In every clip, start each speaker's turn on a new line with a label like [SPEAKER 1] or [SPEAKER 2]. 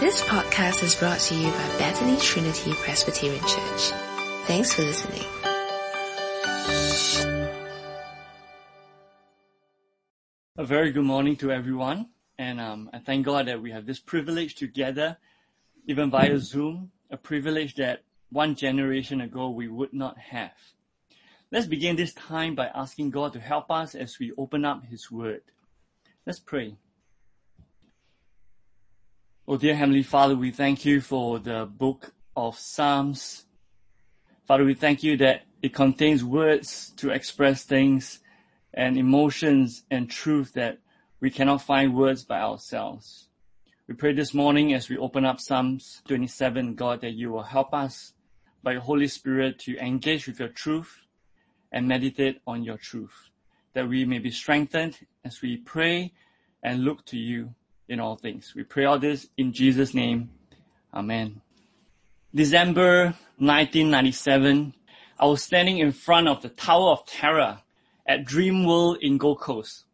[SPEAKER 1] This podcast is brought to you by Bethany Trinity Presbyterian Church. Thanks for listening.
[SPEAKER 2] A very good morning to everyone, and um, I thank God that we have this privilege together, even via Zoom, a privilege that one generation ago we would not have. Let's begin this time by asking God to help us as we open up His Word. Let's pray. Oh dear Heavenly Father, we thank you for the book of Psalms. Father, we thank you that it contains words to express things and emotions and truth that we cannot find words by ourselves. We pray this morning as we open up Psalms 27, God, that you will help us by your Holy Spirit to engage with your truth and meditate on your truth, that we may be strengthened as we pray and look to you in all things. We pray all this in Jesus' name. Amen. December 1997, I was standing in front of the Tower of Terror at Dreamworld in Gold Coast.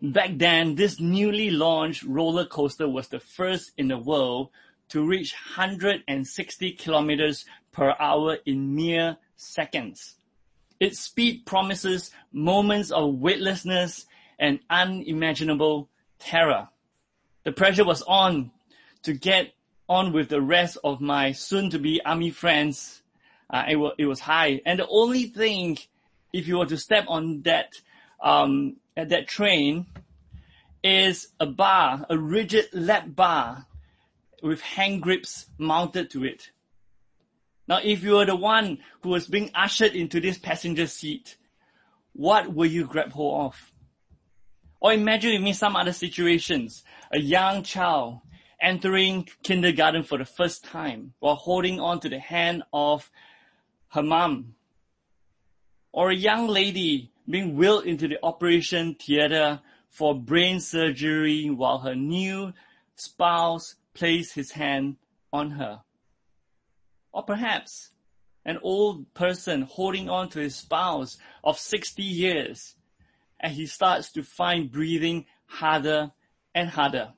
[SPEAKER 2] Back then, this newly launched roller coaster was the first in the world to reach 160 kilometers per hour in mere seconds. Its speed promises moments of weightlessness and unimaginable terror. The pressure was on to get on with the rest of my soon-to-be army friends. Uh, it, was, it was high. And the only thing, if you were to step on that, um, at that train, is a bar, a rigid lap bar with hand grips mounted to it. Now, if you were the one who was being ushered into this passenger seat, what will you grab hold of? Or imagine with me some other situations. A young child entering kindergarten for the first time while holding on to the hand of her mom. Or a young lady being wheeled into the operation theater for brain surgery while her new spouse placed his hand on her. Or perhaps an old person holding on to his spouse of 60 years and he starts to find breathing harder and harder.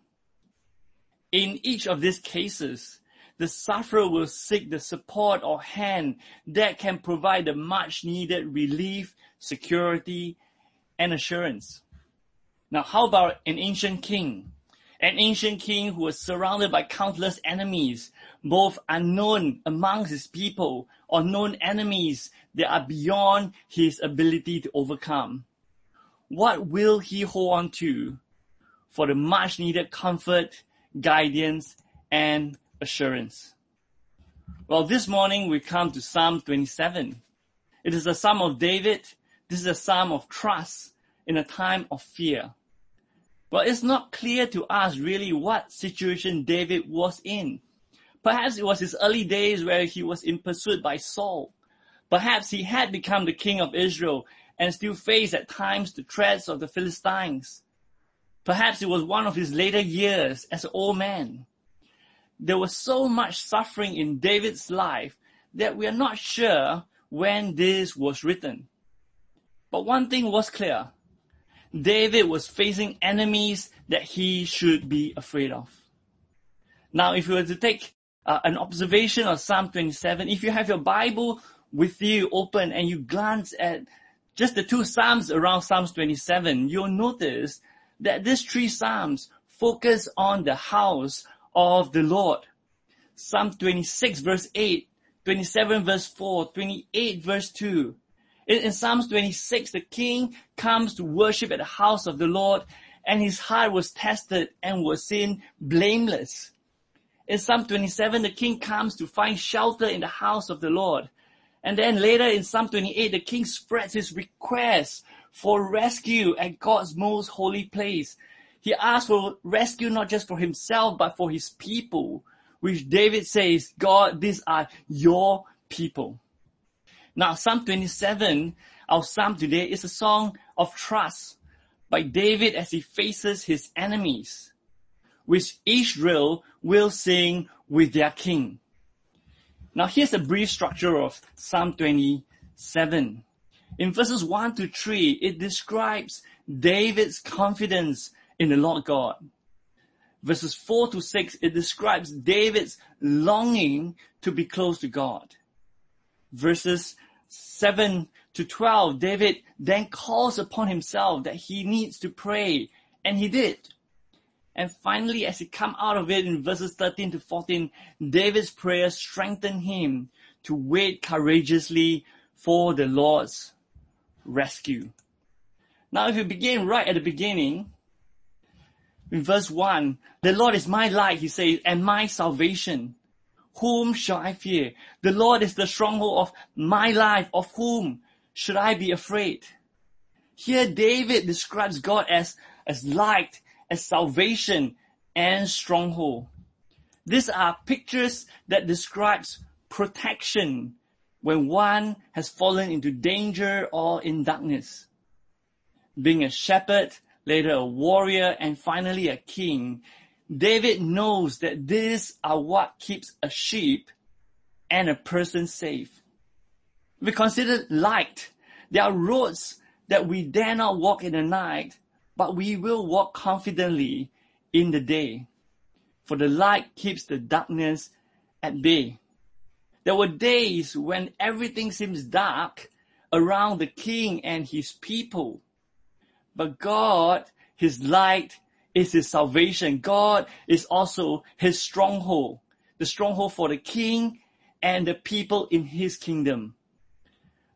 [SPEAKER 2] In each of these cases, the sufferer will seek the support or hand that can provide the much needed relief, security, and assurance. Now, how about an ancient king? An ancient king who was surrounded by countless enemies, both unknown amongst his people or known enemies that are beyond his ability to overcome what will he hold on to for the much needed comfort, guidance, and assurance? Well, this morning we come to Psalm 27. It is a psalm of David. This is a psalm of trust in a time of fear. But it's not clear to us really what situation David was in. Perhaps it was his early days where he was in pursuit by Saul. Perhaps he had become the king of Israel and still face at times the threats of the Philistines. Perhaps it was one of his later years as an old man. There was so much suffering in David's life that we are not sure when this was written. But one thing was clear. David was facing enemies that he should be afraid of. Now, if you were to take uh, an observation of Psalm 27, if you have your Bible with you open and you glance at just the two Psalms around Psalms 27, you'll notice that these three Psalms focus on the house of the Lord. Psalm 26 verse 8, 27 verse 4, 28 verse 2. In, in Psalms 26, the king comes to worship at the house of the Lord and his heart was tested and was seen blameless. In Psalm 27, the king comes to find shelter in the house of the Lord. And then later in Psalm 28, the king spreads his request for rescue at God's most holy place. He asks for rescue not just for himself, but for his people, which David says, God, these are your people. Now, Psalm 27, our Psalm today, is a song of trust by David as he faces his enemies, which Israel will sing with their king. Now here's a brief structure of Psalm 27. In verses 1 to 3, it describes David's confidence in the Lord God. verses 4 to 6, it describes David's longing to be close to God. Verses 7 to 12, David then calls upon himself that he needs to pray, and he did. And finally, as he come out of it in verses 13 to 14, David's prayer strengthened him to wait courageously for the Lord's rescue. Now, if you begin right at the beginning, in verse 1, the Lord is my light, he says, and my salvation. Whom shall I fear? The Lord is the stronghold of my life. Of whom should I be afraid? Here David describes God as, as light, as salvation, and stronghold. These are pictures that describes protection when one has fallen into danger or in darkness. Being a shepherd, later a warrior, and finally a king, David knows that these are what keeps a sheep and a person safe. We consider light. There are roads that we dare not walk in the night, but we will walk confidently in the day. For the light keeps the darkness at bay. There were days when everything seems dark around the king and his people. But God, his light, is his salvation. God is also his stronghold, the stronghold for the king and the people in his kingdom.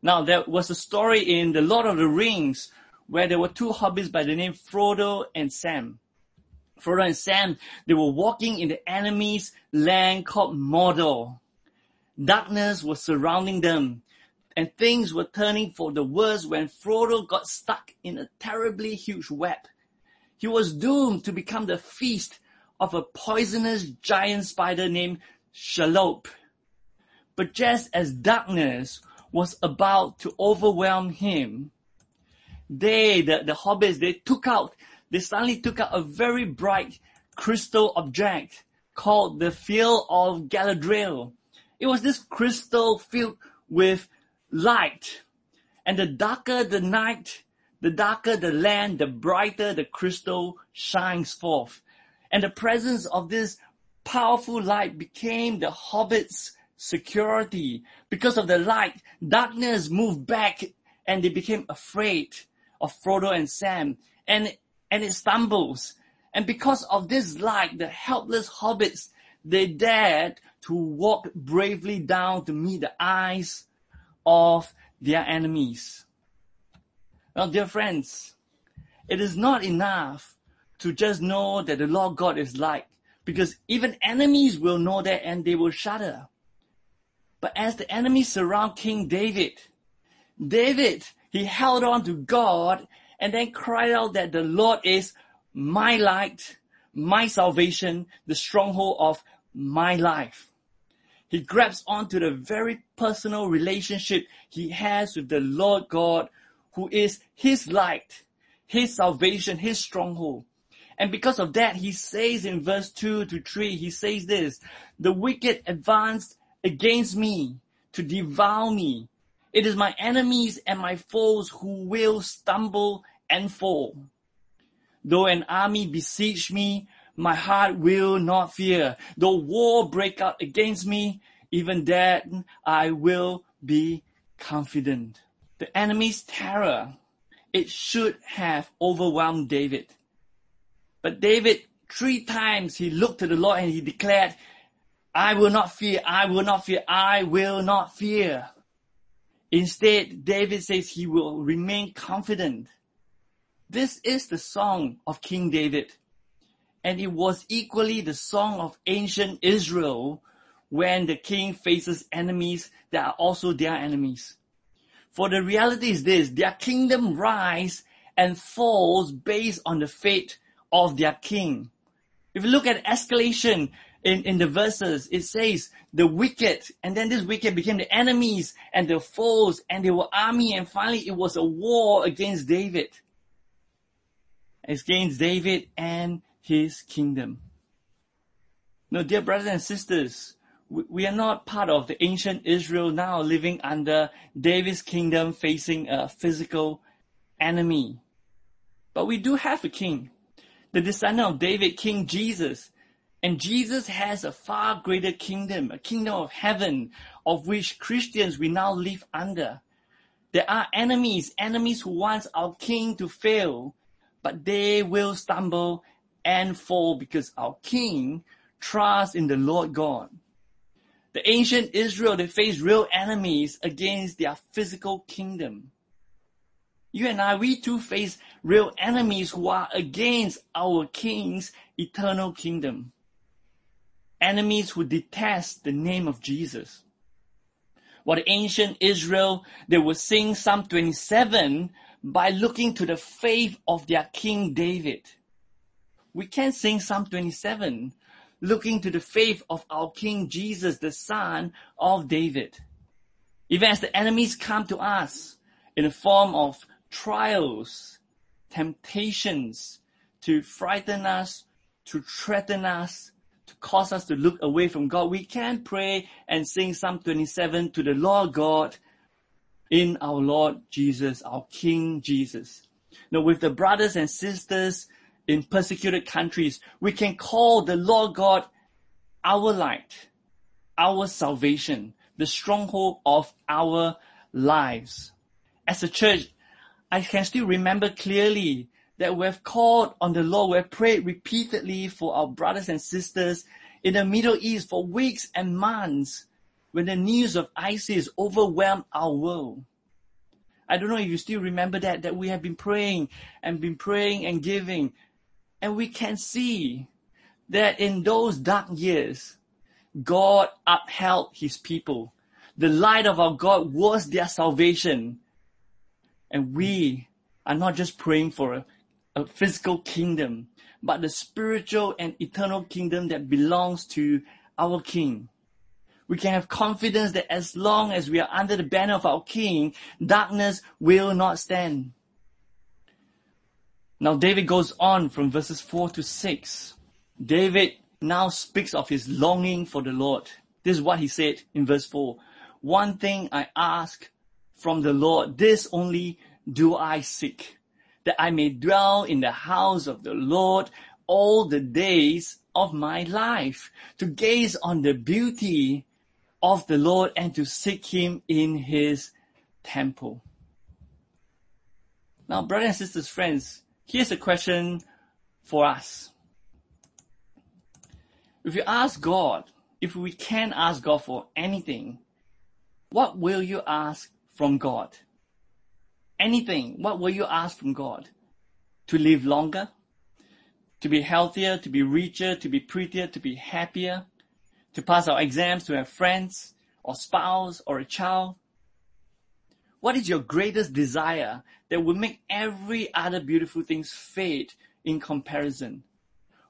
[SPEAKER 2] Now, there was a story in The Lord of the Rings where there were two hobbits by the name Frodo and Sam. Frodo and Sam, they were walking in the enemy's land called Mordor. Darkness was surrounding them and things were turning for the worse when Frodo got stuck in a terribly huge web. He was doomed to become the feast of a poisonous giant spider named Shelob. But just as darkness was about to overwhelm him, they, the, the hobbits, they took out, they suddenly took out a very bright crystal object called the Phial of Galadriel. It was this crystal filled with light. And the darker the night, the darker the land, the brighter the crystal shines forth. And the presence of this powerful light became the hobbits' security. Because of the light, darkness moved back and they became afraid of Frodo and Sam. And, and it stumbles. And because of this light, the helpless hobbits, they dared to walk bravely down to meet the eyes of their enemies. Now, dear friends, it is not enough to just know that the Lord God is light, because even enemies will know that and they will shudder. But as the enemies surround King David, David, he held on to God and then cried out that the Lord is my light, my salvation, the stronghold of my life. He grabs onto the very personal relationship he has with the Lord God, who is his light, his salvation, his stronghold. And because of that, he says in verse 2 to 3, he says this, the wicked advanced against me to devour me. It is my enemies and my foes who will stumble and fall. Though an army besiege me, my heart will not fear. Though war break out against me, even then I will be confident. The enemy's terror, it should have overwhelmed David. But David, three times he looked to the Lord and he declared, I will not fear, I will not fear, I will not fear. Instead, David says he will remain confident. This is the song of King David and it was equally the song of ancient Israel when the king faces enemies that are also their enemies. For the reality is this, their kingdom rise and falls based on the fate of their king. If you look at escalation in, in the verses, it says the wicked, and then this wicked became the enemies and the foes, and they were army, and finally it was a war against David. Against David and his kingdom. No, dear brothers and sisters, we are not part of the ancient Israel now living under David's kingdom facing a physical enemy. But we do have a king. the descendant of David, King Jesus. And Jesus has a far greater kingdom, a kingdom of heaven, of which Christians we now live under. There are enemies, enemies who want our king to fail, but they will stumble and fall because our king trusts in the Lord God. The ancient Israel, they faced real enemies against their physical kingdom. You and I, we too face real enemies who are against our king's eternal kingdom. Enemies who detest the name of Jesus. While ancient Israel, they would sing Psalm 27 by looking to the faith of their King David. We can sing Psalm 27 looking to the faith of our King Jesus, the son of David. Even as the enemies come to us in the form of trials, temptations to frighten us, to threaten us, to cause us to look away from God, we can pray and sing Psalm 27 to the Lord God in our Lord Jesus, our King Jesus. Now with the brothers and sisters in persecuted countries, we can call the Lord God our light, our salvation, the stronghold of our lives. As a church, I can still remember clearly that we have called on the Lord, we have prayed repeatedly for our brothers and sisters in the Middle East for weeks and months when the news of ISIS overwhelmed our world. I don't know if you still remember that, that we have been praying and been praying and giving. And we can see that in those dark years, God upheld his people. The light of our God was their salvation. And we are not just praying for a, physical kingdom, but the spiritual and eternal kingdom that belongs to our King. We can have confidence that as long as we are under the banner of our King, darkness will not stand. Now David goes on from verses 4 to 6. David now speaks of his longing for the Lord. This is what he said in verse 4. One thing I ask from the Lord, this only do I seek, that I may dwell in the house of the Lord all the days of my life, to gaze on the beauty of the Lord and to seek him in his temple. Now, brothers and sisters, friends, here's a question for us. If you ask God, if we can ask God for anything, what will you ask from God? Anything, what will you ask from God? To live longer? To be healthier, to be richer, to be prettier, to be happier? To pass our exams, to have friends, or spouse, or a child? What is your greatest desire that will make every other beautiful things fade in comparison?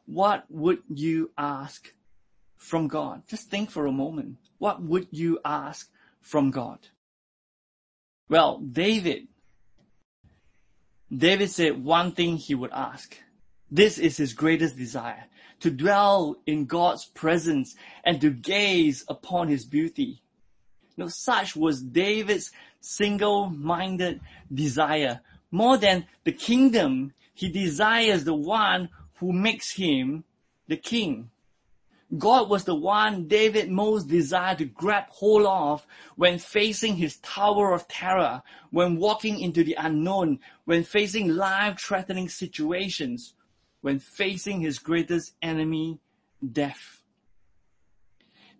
[SPEAKER 2] what would you ask from God? Just think for a moment. What would you ask from God? Well, David, David said one thing he would ask. This is his greatest desire, to dwell in God's presence and to gaze upon his beauty. Know, such was David's single-minded desire. More than the kingdom, he desires the one who makes him the king. God was the one David most desired to grab hold of when facing his tower of terror, when walking into the unknown, when facing life-threatening situations, when facing his greatest enemy, death.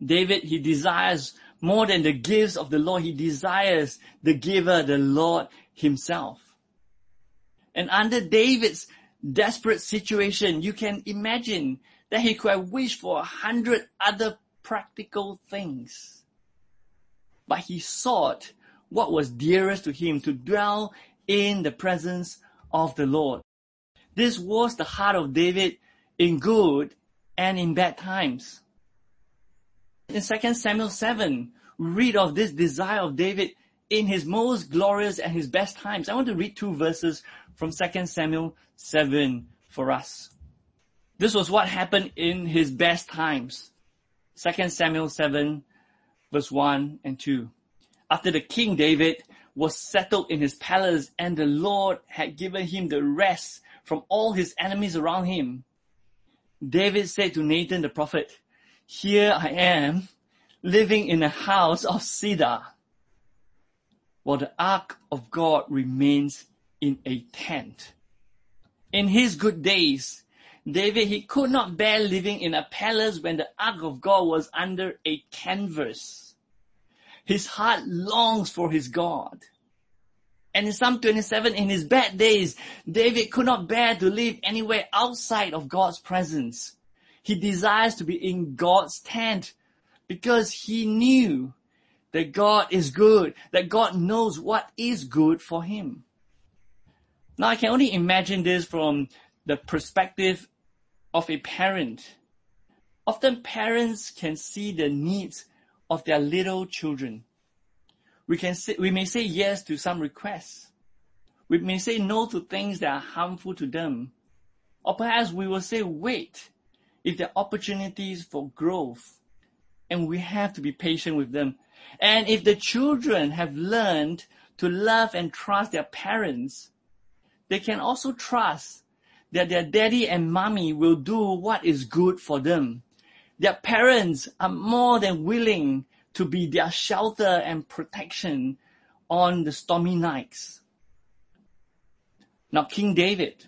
[SPEAKER 2] David, he desires more than the gifts of the Lord. He desires the giver, the Lord himself. And under David's desperate situation, you can imagine that he could have wished for a hundred other practical things. But he sought what was dearest to him to dwell in the presence of the Lord. This was the heart of David in good and in bad times. In 2 Samuel 7, we read of this desire of David in his most glorious and his best times. I want to read two verses from 2 Samuel 7 for us. This was what happened in his best times. 2 Samuel 7 verse 1 and 2. After the king David was settled in his palace and the Lord had given him the rest from all his enemies around him, David said to Nathan the prophet, here I am living in a house of cedar while the ark of God remains in a tent. In his good days, David, he could not bear living in a palace when the ark of God was under a canvas. His heart longs for his God. And in Psalm 27, in his bad days, David could not bear to live anywhere outside of God's presence. He desires to be in God's tent because he knew that God is good, that God knows what is good for him. Now I can only imagine this from the perspective of a parent. Often parents can see the needs of their little children. We can say, we may say yes to some requests. We may say no to things that are harmful to them. Or perhaps we will say wait if there are opportunities for growth. And we have to be patient with them. And if the children have learned to love and trust their parents, they can also trust that their daddy and mommy will do what is good for them. Their parents are more than willing to be their shelter and protection on the stormy nights. Now King David,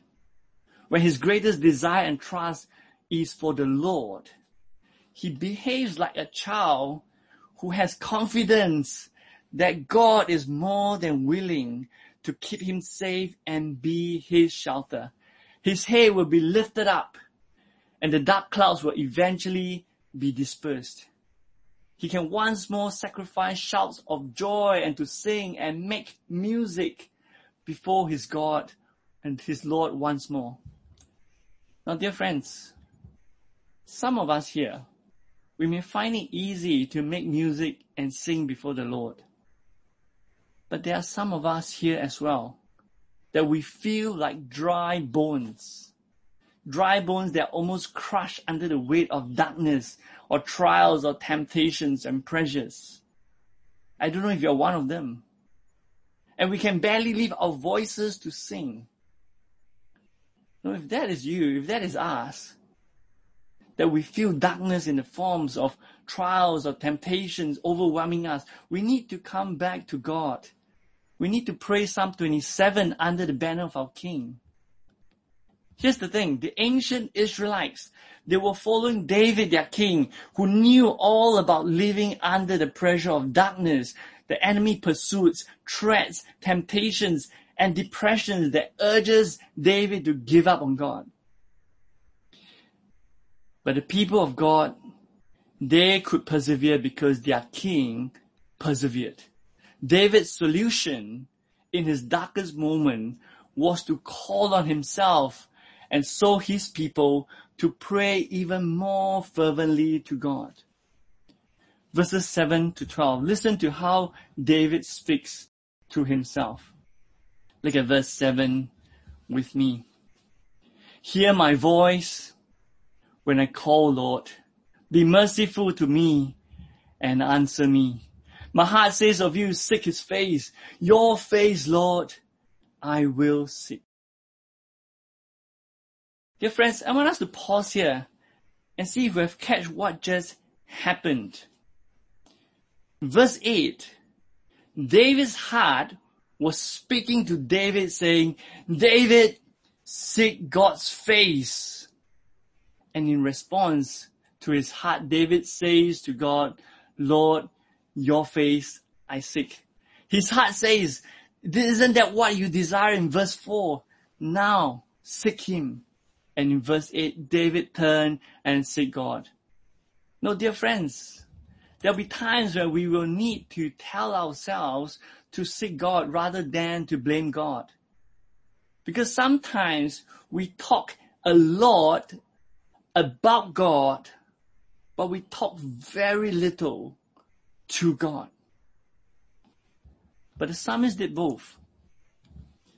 [SPEAKER 2] when his greatest desire and trust is for the Lord, he behaves like a child who has confidence that God is more than willing to keep him safe and be his shelter. His head will be lifted up and the dark clouds will eventually be dispersed. He can once more sacrifice shouts of joy and to sing and make music before his God and his Lord once more. Now, dear friends, some of us here, we may find it easy to make music and sing before the Lord. But there are some of us here as well that we feel like dry bones. Dry bones that are almost crushed under the weight of darkness or trials or temptations and pressures. I don't know if you're one of them. And we can barely leave our voices to sing. No, if that is you, if that is us, that we feel darkness in the forms of trials or temptations overwhelming us, we need to come back to God. We need to pray Psalm 27 under the banner of our King. Here's the thing, the ancient Israelites, they were following David, their king, who knew all about living under the pressure of darkness, the enemy pursuits, threats, temptations, and depressions that urges David to give up on God. But the people of God, they could persevere because their king persevered. David's solution in his darkest moment was to call on himself and so his people to pray even more fervently to God. Verses 7 to 12. Listen to how David speaks to himself. Look at verse 7 with me. Hear my voice when I call, Lord. Be merciful to me and answer me. My heart says of you, seek his face. Your face, Lord, I will seek. Dear friends, I want us to pause here and see if we have catch what just happened. Verse 8, David's heart was speaking to David saying, David, seek God's face. And in response to his heart, David says to God, Lord, your face I seek. His heart says, isn't that what you desire in verse 4? Now seek him. And in verse 8, David turned and seek God. No, dear friends, there'll be times where we will need to tell ourselves to seek God rather than to blame God. Because sometimes we talk a lot about God, but we talk very little to God. But the psalmist did both.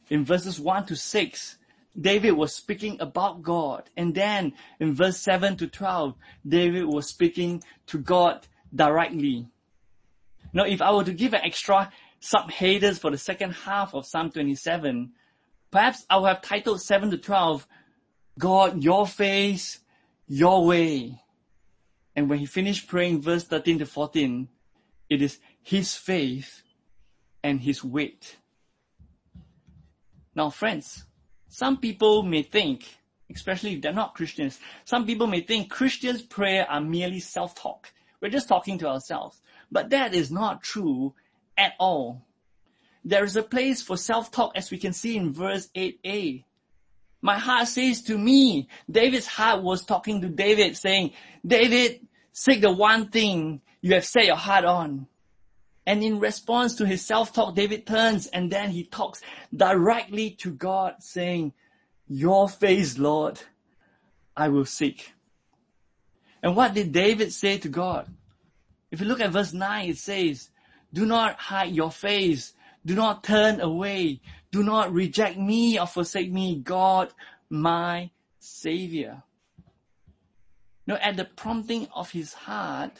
[SPEAKER 2] In verses 1 to 6, David was speaking about God. And then in verse 7 to 12, David was speaking to God directly. Now, if I were to give an extra sub headers for the second half of Psalm 27, Perhaps I would have titled 7 to 12, God, your face, your way. And when he finished praying verse 13 to 14, it is his faith and his wait. Now friends, some people may think, especially if they're not Christians, some people may think Christians' prayer are merely self-talk. We're just talking to ourselves. But that is not true at all. There is a place for self-talk as we can see in verse 8a. My heart says to me, David's heart was talking to David saying, David, seek the one thing you have set your heart on. And in response to his self-talk, David turns and then he talks directly to God saying, your face, Lord, I will seek. And what did David say to God? If you look at verse 9, it says, do not hide your face. Do not turn away. Do not reject me or forsake me, God, my Savior. Now, at the prompting of his heart,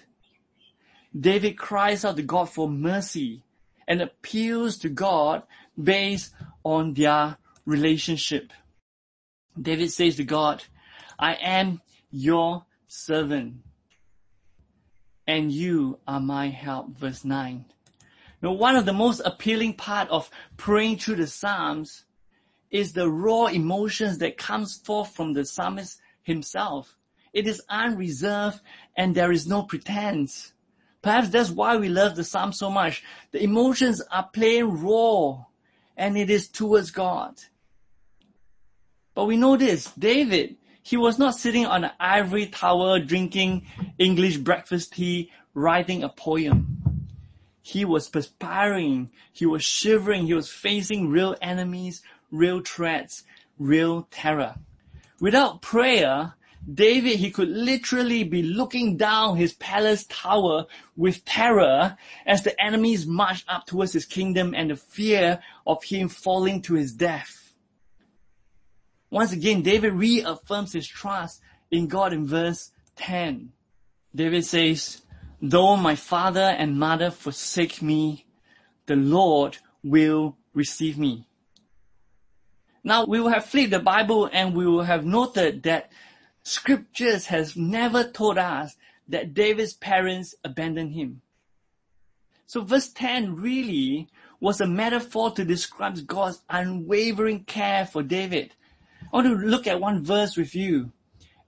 [SPEAKER 2] David cries out to God for mercy and appeals to God based on their relationship. David says to God, I am your servant and you are my help. Verse 9. Now, one of the most appealing part of praying through the Psalms is the raw emotions that comes forth from the psalmist himself. It is unreserved and there is no pretense. Perhaps that's why we love the Psalm so much. The emotions are playing raw and it is towards God. But we know this, David, he was not sitting on an ivory tower drinking English breakfast tea, writing a poem. He was perspiring, he was shivering, he was facing real enemies, real threats, real terror. Without prayer, David, he could literally be looking down his palace tower with terror as the enemies marched up towards his kingdom and the fear of him falling to his death. Once again, David reaffirms his trust in God in verse 10. David says, though my father and mother forsake me, the Lord will receive me. Now we will have flipped the Bible and we will have noted that scriptures has never told us that David's parents abandoned him. So verse 10 really was a metaphor to describe God's unwavering care for David. I want to look at one verse with you.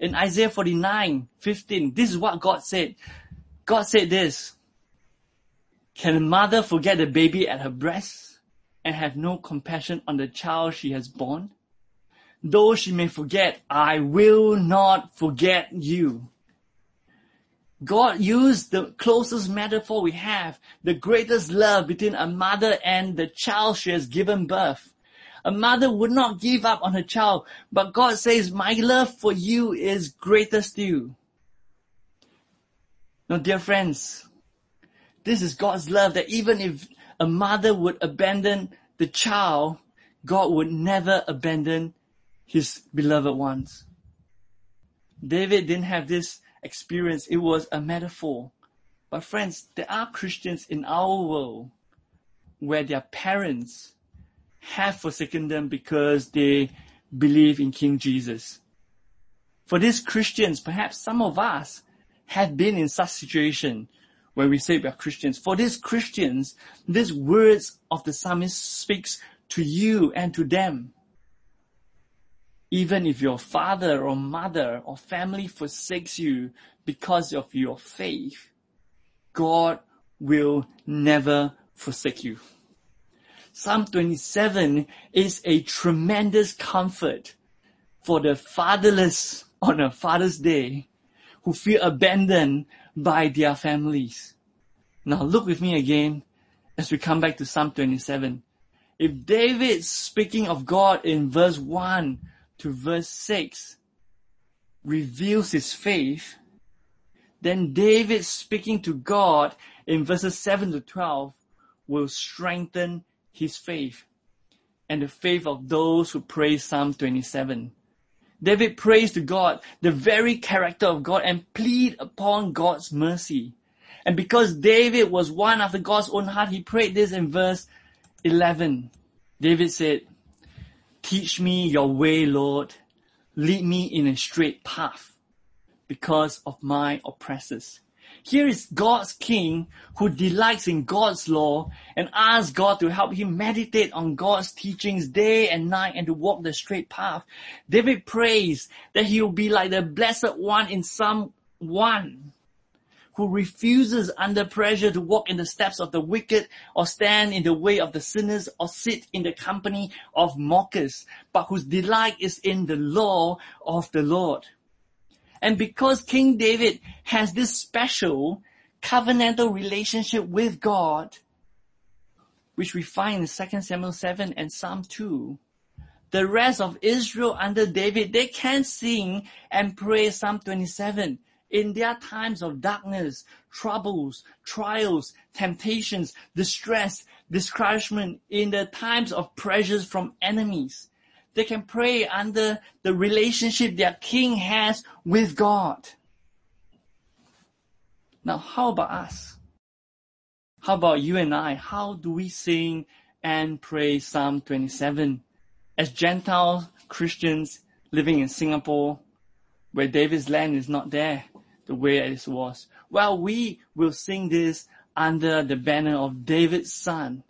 [SPEAKER 2] In Isaiah 49, 15, this is what God said. God said this, Can a mother forget the baby at her breast and have no compassion on the child she has born? Though she may forget, I will not forget you. God used the closest metaphor we have, the greatest love between a mother and the child she has given birth. A mother would not give up on her child, but God says, my love for you is greater still. Now, dear friends, this is God's love that even if a mother would abandon the child, God would never abandon his beloved ones. David didn't have this experience. It was a metaphor. But friends, there are Christians in our world where their parents have forsaken them because they believe in King Jesus. For these Christians, perhaps some of us have been in such situation where we say we are Christians. For these Christians, these words of the psalmist speaks to you and to them. Even if your father or mother or family forsakes you because of your faith, God will never forsake you. Psalm 27 is a tremendous comfort for the fatherless on a Father's Day who feel abandoned by their families. Now look with me again as we come back to Psalm 27. If David speaking of God in verse 1 to verse 6 reveals his faith, then David speaking to God in verses 7 to 12 will strengthen his faith and the faith of those who praise Psalm 27. David prays to God, the very character of God, and plead upon God's mercy. And because David was one after God's own heart, he prayed this in verse 11. David said, Teach me your way, Lord. Lead me in a straight path because of my oppressors. Here is God's king who delights in God's law and asks God to help him meditate on God's teachings day and night and to walk the straight path. David prays that he will be like the blessed one in Psalm 1 who refuses under pressure to walk in the steps of the wicked or stand in the way of the sinners or sit in the company of mockers, but whose delight is in the law of the Lord. And because King David has this special covenantal relationship with God, which we find in 2 Samuel 7 and Psalm 2, the rest of Israel under David, they can sing and pray Psalm 27 in their times of darkness, troubles, trials, temptations, distress, discouragement, in the times of pressures from enemies. They can pray under the relationship their king has with God. Now, how about us? How about you and I? How do we sing and pray Psalm 27? As Gentile Christians living in Singapore, where David's land is not there, the way it was. Well, we will sing this under the banner of David's son,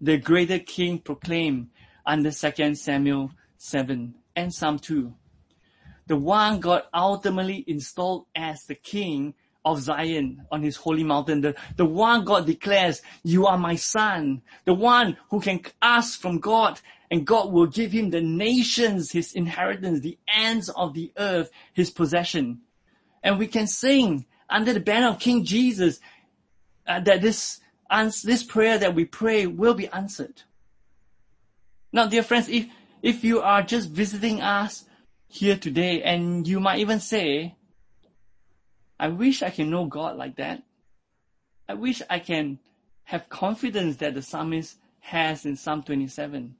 [SPEAKER 2] the greater king proclaimed under 2 Samuel 7 and Psalm 2. The one God ultimately installed as the king of Zion on his holy mountain. The, the one God declares, you are my son. The one who can ask from God and God will give him the nations, his inheritance, the ends of the earth, his possession and we can sing under the banner of King Jesus uh, that this this prayer that we pray will be answered. Now, dear friends, if if you are just visiting us here today, and you might even say, "I wish I can know God like that. I wish I can have confidence that the psalmist has in Psalm 27."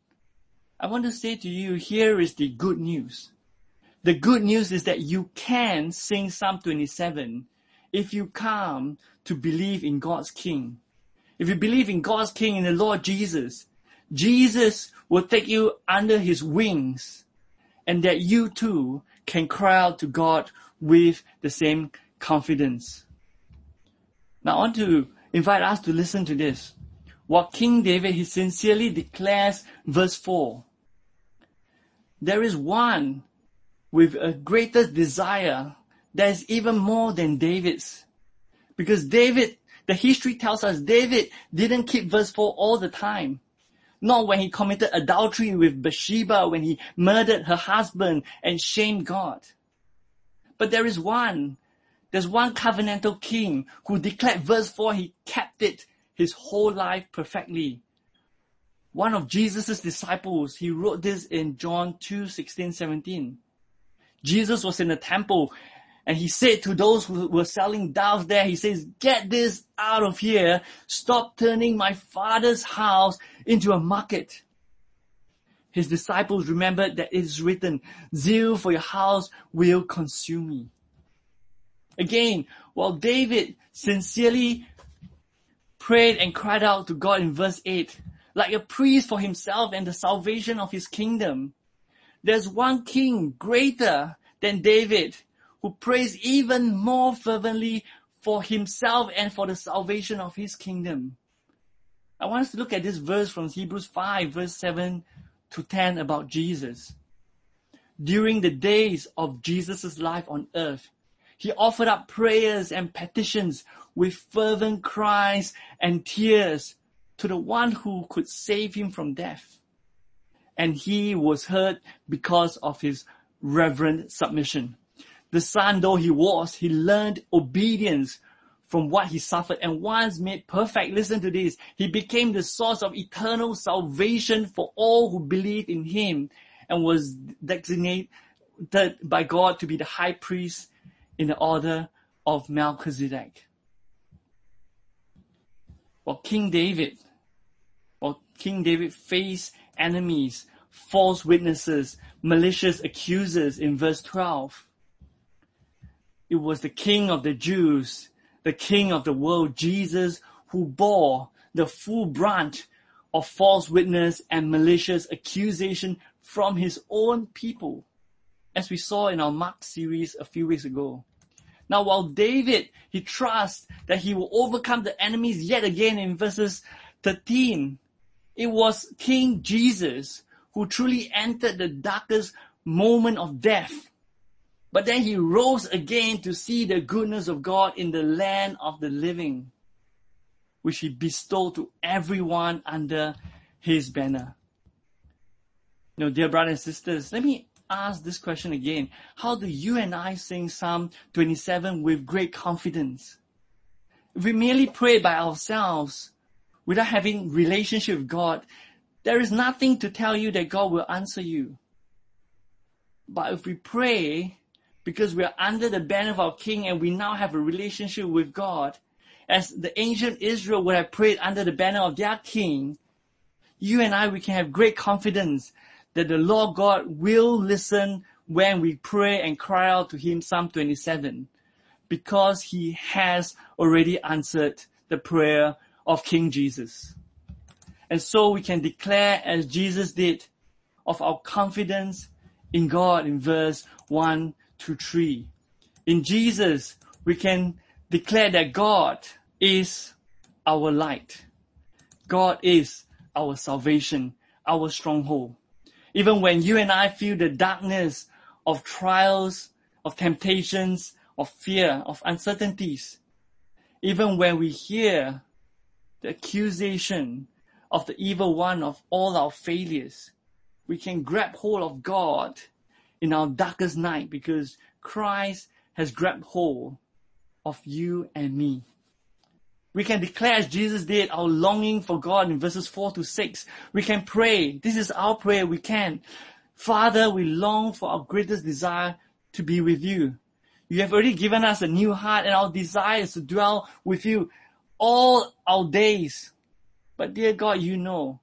[SPEAKER 2] I want to say to you, here is the good news. The good news is that you can sing Psalm 27 if you come to believe in God's King. If you believe in God's King, in the Lord Jesus, Jesus will take you under his wings and that you too can cry out to God with the same confidence. Now I want to invite us to listen to this. What King David, he sincerely declares verse 4. There is one with a greater desire that is even more than David's. Because David, the history tells us David didn't keep verse 4 all the time. Not when he committed adultery with Bathsheba, when he murdered her husband and shamed God. But there is one, there's one covenantal king who declared verse 4, he kept it his whole life perfectly. One of Jesus' disciples, he wrote this in John 2, 16, 17. Jesus was in the temple and he said to those who were selling doves there, he says, get this out of here. Stop turning my father's house into a market. His disciples remembered that it is written, zeal for your house will consume me. Again, while David sincerely prayed and cried out to God in verse 8, like a priest for himself and the salvation of his kingdom, there's one king greater than David who prays even more fervently for himself and for the salvation of his kingdom. I want us to look at this verse from Hebrews 5 verse 7 to 10 about Jesus. During the days of Jesus' life on earth, he offered up prayers and petitions with fervent cries and tears to the one who could save him from death and he was heard because of his reverent submission. The son though he was, he learned obedience from what he suffered and once made perfect, listen to this, he became the source of eternal salvation for all who believe in him and was designated by God to be the high priest in the order of Melchizedek. While King David, while King David faced enemies, false witnesses, malicious accusers in verse 12. It was the King of the Jews, the King of the world, Jesus, who bore the full brunt of false witness and malicious accusation from his own people, as we saw in our Mark series a few weeks ago. Now, while David, he trusts that he will overcome the enemies yet again in verses 13, it was King Jesus who truly entered the darkest moment of death. But then he rose again to see the goodness of God in the land of the living, which he bestowed to everyone under his banner. You know, dear brothers and sisters, let me ask this question again. How do you and I sing Psalm 27 with great confidence? If we merely pray by ourselves without having relationship with God, there is nothing to tell you that God will answer you. But if we pray because we are under the banner of our King and we now have a relationship with God, as the ancient Israel would have prayed under the banner of their King, you and I, we can have great confidence that the Lord God will listen when we pray and cry out to Him, Psalm 27, because He has already answered the prayer of King Jesus. And so we can declare as Jesus did of our confidence in God in verse 1 to 3. In Jesus, we can declare that God is our light. God is our salvation, our stronghold. Even when you and I feel the darkness of trials, of temptations, of fear, of uncertainties, even when we hear the accusation of the evil one of all our failures, we can grab hold of God in our darkest night because Christ has grabbed hold of you and me. We can declare as Jesus did our longing for God in verses 4 to 6. We can pray. This is our prayer. We can. Father, we long for our greatest desire to be with you. You have already given us a new heart and our desire is to dwell with you all our days. But dear God, you know,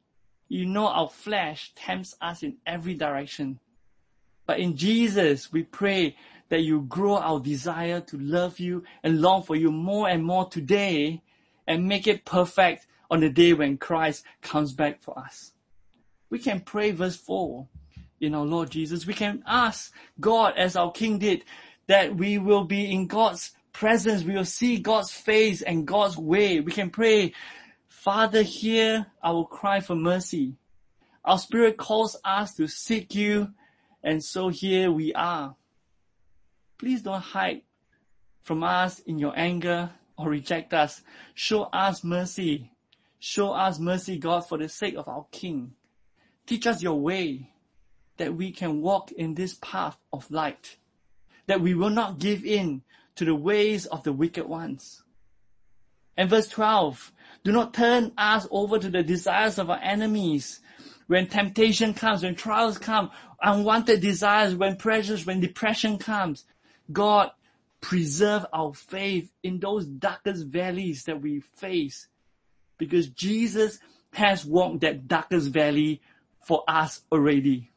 [SPEAKER 2] you know our flesh tempts us in every direction. But in Jesus, we pray that you grow our desire to love you and long for you more and more today and make it perfect on the day when Christ comes back for us. We can pray verse 4 in our Lord Jesus. We can ask God as our King did that we will be in God's presence. We will see God's face and God's way. We can pray, Father, hear our cry for mercy. Our spirit calls us to seek you and so here we are. Please don't hide from us in your anger or reject us. Show us mercy. Show us mercy, God, for the sake of our King. Teach us your way that we can walk in this path of light, that we will not give in to the ways of the wicked ones. And verse 12, do not turn us over to the desires of our enemies. When temptation comes, when trials come, unwanted desires, when pressures, when depression comes, God preserve our faith in those darkest valleys that we face because Jesus has walked that darkest valley for us already.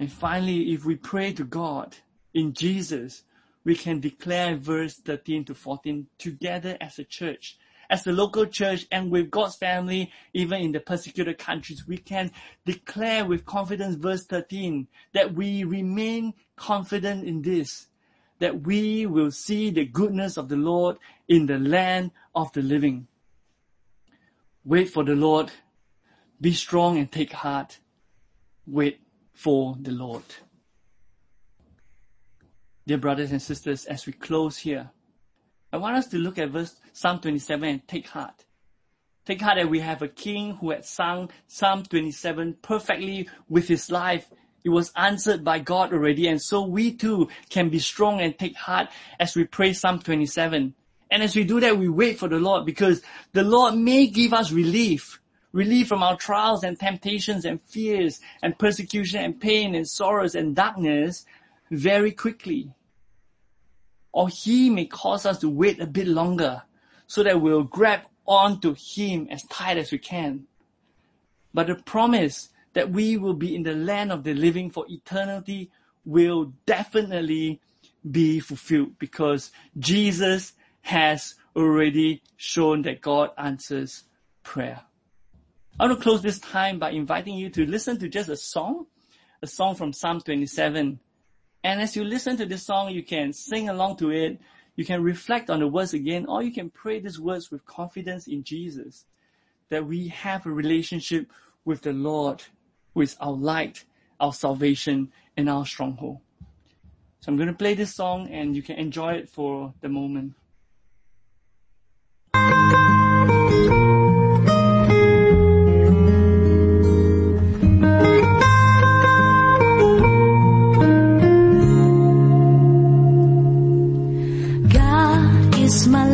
[SPEAKER 2] And finally, if we pray to God in Jesus, we can declare verse 13 to 14 together as a church, as the local church and with God's family, even in the persecuted countries, we can declare with confidence verse 13 that we remain confident in this, that we will see the goodness of the Lord in the land of the living. Wait for the Lord. Be strong and take heart. Wait for the Lord. Dear brothers and sisters, as we close here, I want us to look at verse Psalm 27 and take heart. Take heart that we have a king who had sung Psalm 27 perfectly with his life it was answered by God already. And so we too can be strong and take heart as we pray Psalm 27. And as we do that, we wait for the Lord because the Lord may give us relief. Relief from our trials and temptations and fears and persecution and pain and sorrows and darkness very quickly. Or He may cause us to wait a bit longer so that we'll grab on to Him as tight as we can. But the promise that we will be in the land of the living for eternity will definitely be fulfilled because Jesus has already shown that God answers prayer. I want to close this time by inviting you to listen to just a song a song from Psalm 27. And as you listen to this song, you can sing along to it, you can reflect on the words again, or you can pray these words with confidence in Jesus. That we have a relationship with the Lord, who is our light, our salvation, and our stronghold. So I'm going to play this song and you can enjoy it for the moment.
[SPEAKER 1] Thanks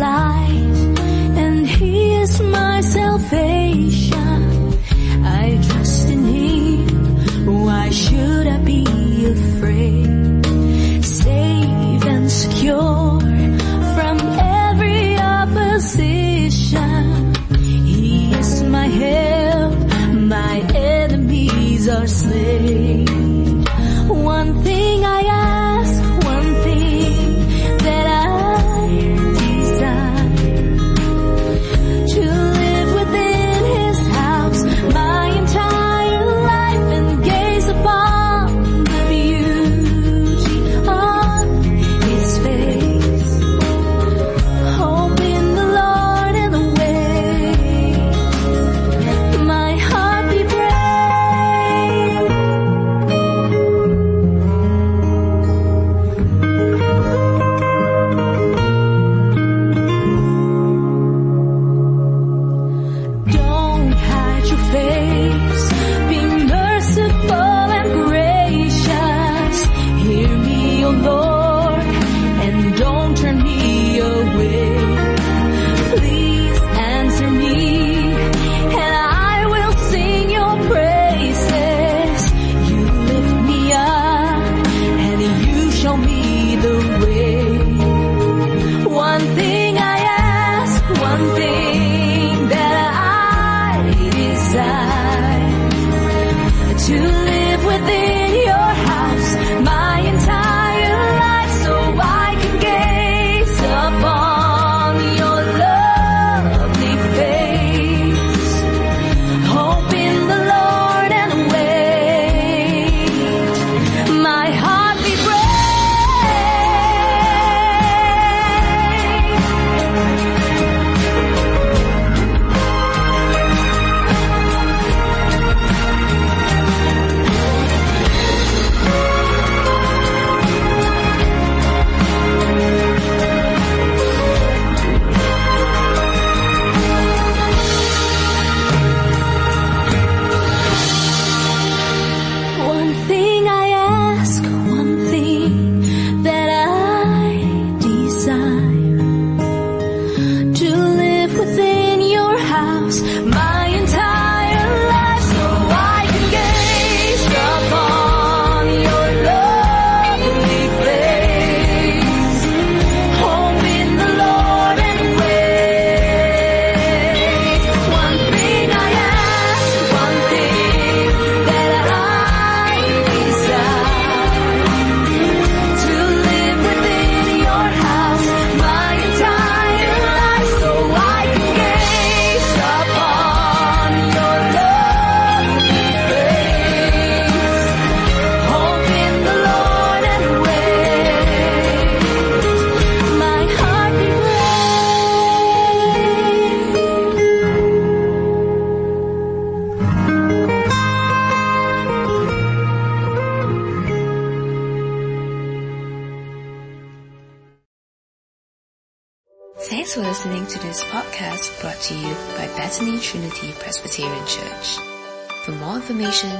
[SPEAKER 1] information,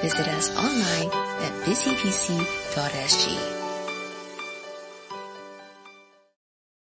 [SPEAKER 1] visit us online at busypc.sg.